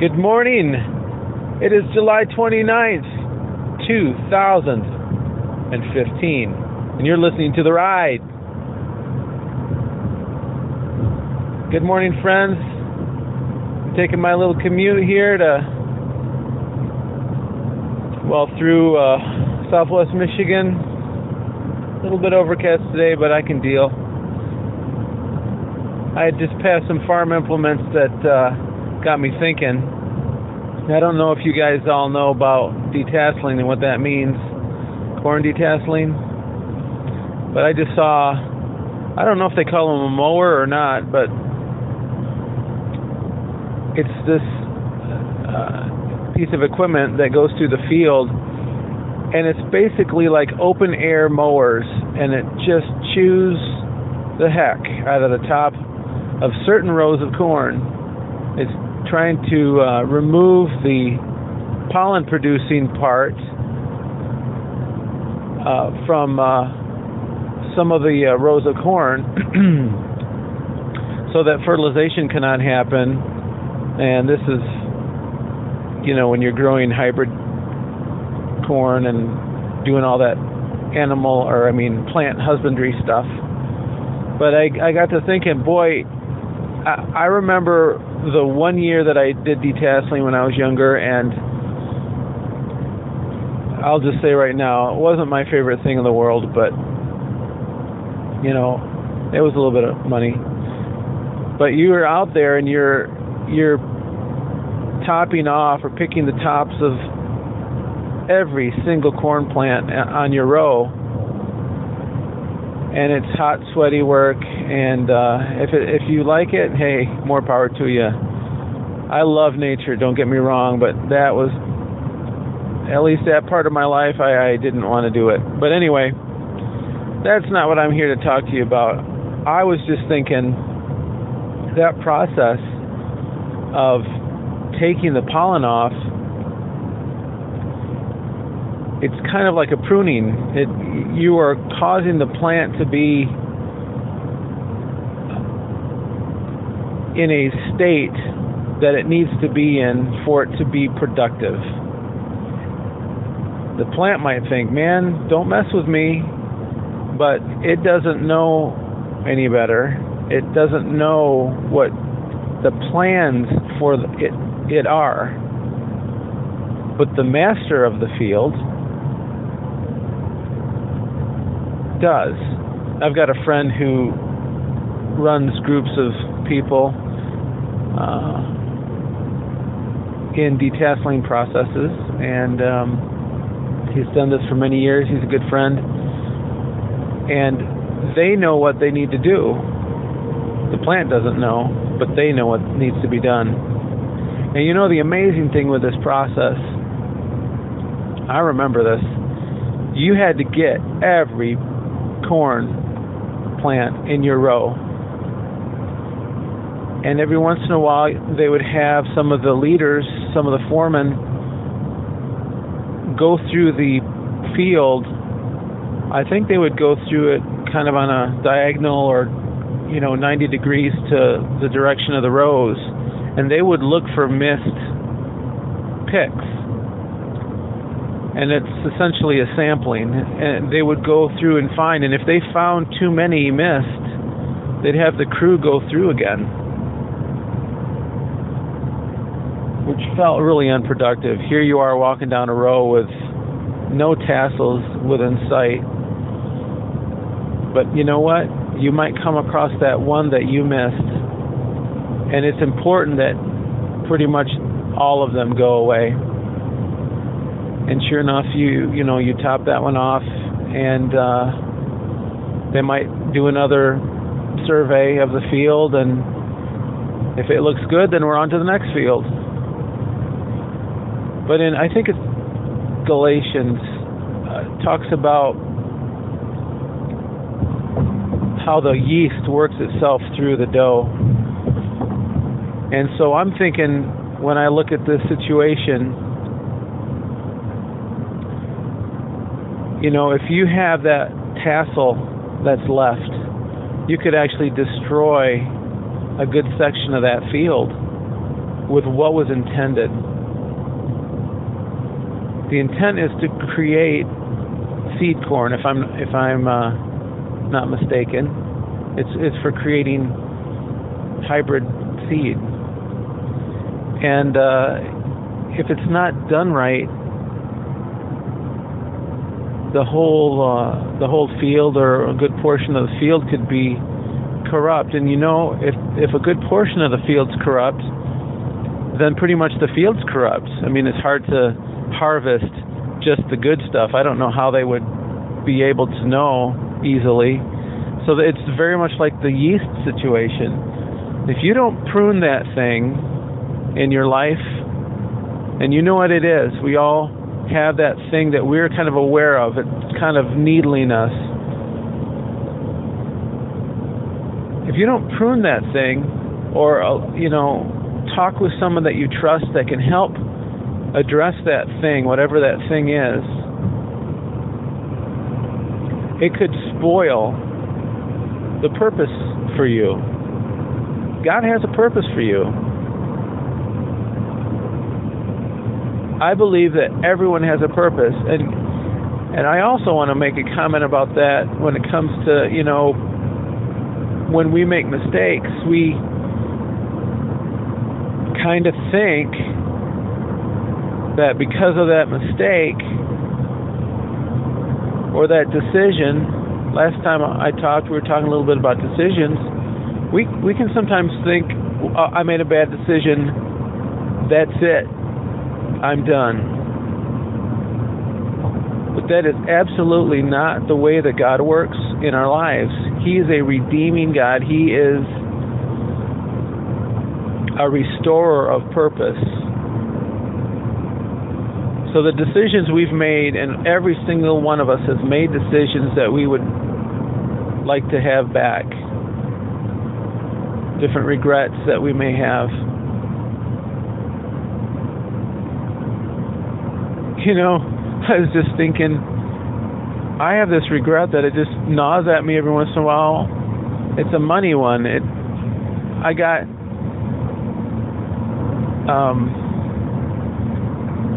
Good morning. It is July 29th, 2015, and you're listening to The Ride. Good morning, friends. I'm taking my little commute here to, well, through uh, southwest Michigan. A little bit overcast today, but I can deal. I had just passed some farm implements that uh, got me thinking. I don't know if you guys all know about detasseling and what that means, corn detasseling. But I just saw, I don't know if they call them a mower or not, but it's this uh, piece of equipment that goes through the field, and it's basically like open air mowers, and it just chews the heck out of the top of certain rows of corn. It's trying to uh, remove the pollen producing part uh, from uh, some of the uh, rows of corn so that fertilization cannot happen. And this is, you know, when you're growing hybrid corn and doing all that animal or, I mean, plant husbandry stuff. But I, I got to thinking, boy, I, remember the one year that I did detasseling when I was younger, and I'll just say right now, it wasn't my favorite thing in the world, but you know, it was a little bit of money. But you are out there and you're you're topping off or picking the tops of every single corn plant uh, on your row and it's hot, sweaty work. And uh, if it, if you like it, hey, more power to you. I love nature. Don't get me wrong, but that was at least that part of my life. I, I didn't want to do it. But anyway, that's not what I'm here to talk to you about. I was just thinking that process of taking the pollen off it's kind of like a pruning. It, you are causing the plant to be in a state that it needs to be in for it to be productive. The plant might think, man, don't mess with me, but it doesn't know any better. It doesn't know what the plans for it, it are. But the master of the field, does. I've got a friend who runs groups of people uh, in detasseling processes, and um, he's done this for many years. He's a good friend, and they know what they need to do. The plant doesn't know, but they know what needs to be done. And you know the amazing thing with this process, I remember this. You had to get every corn plant in your row. And every once in a while, they would have some of the leaders, some of the foremen, go through the field. I think they would go through it kind of on a diagonal or, you know, 90 degrees to the direction of the rows. And they would look for missed picks and it's essentially a sampling. And they would go through and find, and if they found too many missed, they'd have the crew go through again, which felt really unproductive. Here you are walking down a row with no tassels within sight. But you know what? You might come across that one that you missed. And it's important that pretty much all of them go away and sure enough, you you know you top that one off, and uh, they might do another survey of the field, and if it looks good, then we're on to the next field. But in I think it's Galatians uh, talks about how the yeast works itself through the dough. And so I'm thinking when I look at this situation, you know, if you have that tassel that's left, you could actually destroy a good section of that field with what was intended. The intent is to create seed corn, if I'm if I'm uh, not mistaken. It's it's for creating hybrid seed, and uh, if it's not done right, the whole uh, the whole field or a good portion of the field could be corrupt. And you know, if if a good portion of the field's corrupt, then pretty much the field's corrupt. I mean, it's hard to harvest just the good stuff. I don't know how they would be able to know easily. So it's very much like the yeast situation. If you don't prune that thing in your life, and you know what it is, we all have that thing that we're kind of aware of. It's kind of needling us. If you don't prune that thing, or uh, you know, talk with someone that you trust that can help address that thing, whatever that thing is, it could spoil the purpose for you. God has a purpose for you. I believe that everyone has a purpose and and I also want to make a comment about that when it comes to, you know, when we make mistakes, we kind of think that because of that mistake or that decision, last time I talked, we were talking a little bit about decisions. We we can sometimes think oh, I made a bad decision. That's it. I'm done. But that is absolutely not the way that God works in our lives. He is a redeeming God. He is a restorer of purpose. So the decisions we've made, and every single one of us has made decisions that we would like to have back. Different regrets that we may have. You know, I was just thinking, I have this regret that it just gnaws at me every once in a while. It's a money one. It, I got, um,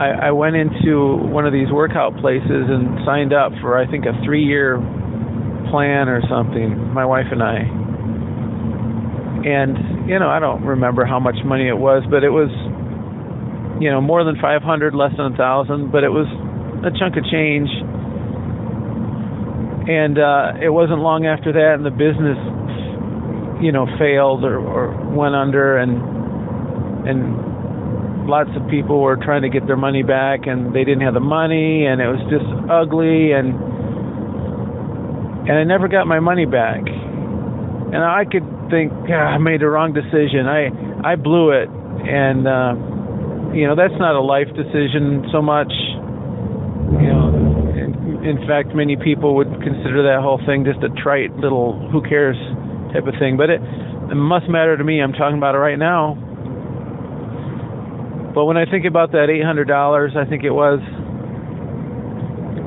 I, I went into one of these workout places and signed up for I think a three-year plan or something. My wife and I, and you know, I don't remember how much money it was, but it was you know, more than 500, less than a thousand, but it was a chunk of change. And uh, it wasn't long after that, and the business, you know, failed or, or went under, and and lots of people were trying to get their money back, and they didn't have the money, and it was just ugly, and and I never got my money back. And I could think, ah, I made a wrong decision. I I blew it, and. Uh, you know that's not a life decision so much. You know in, in fact many people would consider that whole thing just a trite little who cares type of thing. But it, it must matter to me. I'm talking about it right now. But when i think about that eight hundred dollars i think it was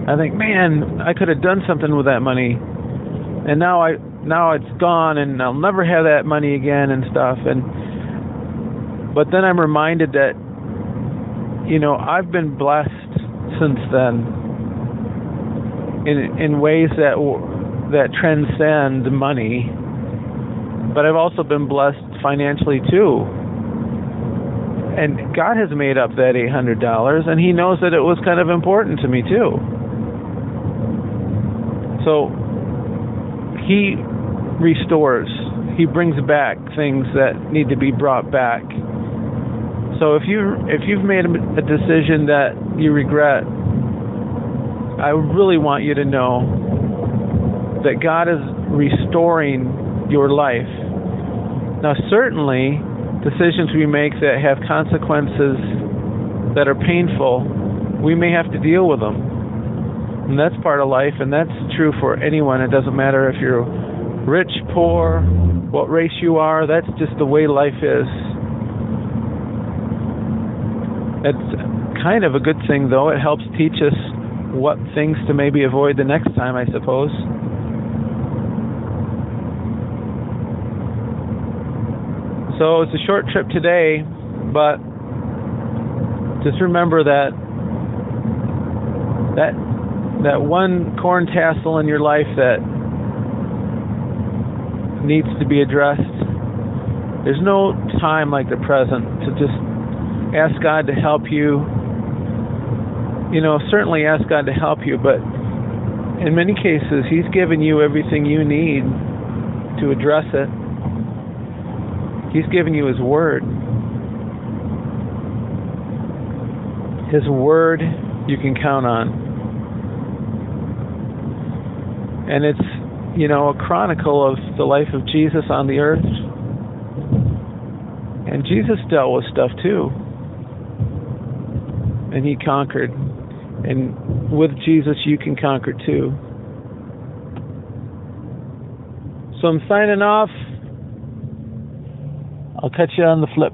i think man i could have done something with that money. And now i now it's gone and i'll never have that money again and stuff. And but then i'm reminded that you know, I've been blessed since then in in ways that that transcend money, but I've also been blessed financially too. And God has made up that eight hundred dollars, and He knows that it was kind of important to me too. So He restores. He brings back things that need to be brought back so if you if you've made a decision that you regret, I really want you to know that God is restoring your life. Now, certainly, decisions we make that have consequences that are painful, we may have to deal with them. And that's part of life, and that's true for anyone. It doesn't matter if you're rich, poor, what race you are, that's just the way life is. It's kind of a good thing, though. It helps teach us what things to maybe avoid the next time, I suppose. So it's a short trip today, But just remember that that that one corn tassel in your life that needs to be addressed. There's no time like the present to just ask God to help you. You know, certainly ask God to help you, but in many cases, He's given you everything you need to address it. He's given you His Word. His Word you can count on. And it's, you know, a chronicle of the life of Jesus on the earth. And Jesus dealt with stuff too. And he conquered. And with Jesus, you can conquer too. So I'm signing off. I'll catch you on the flip.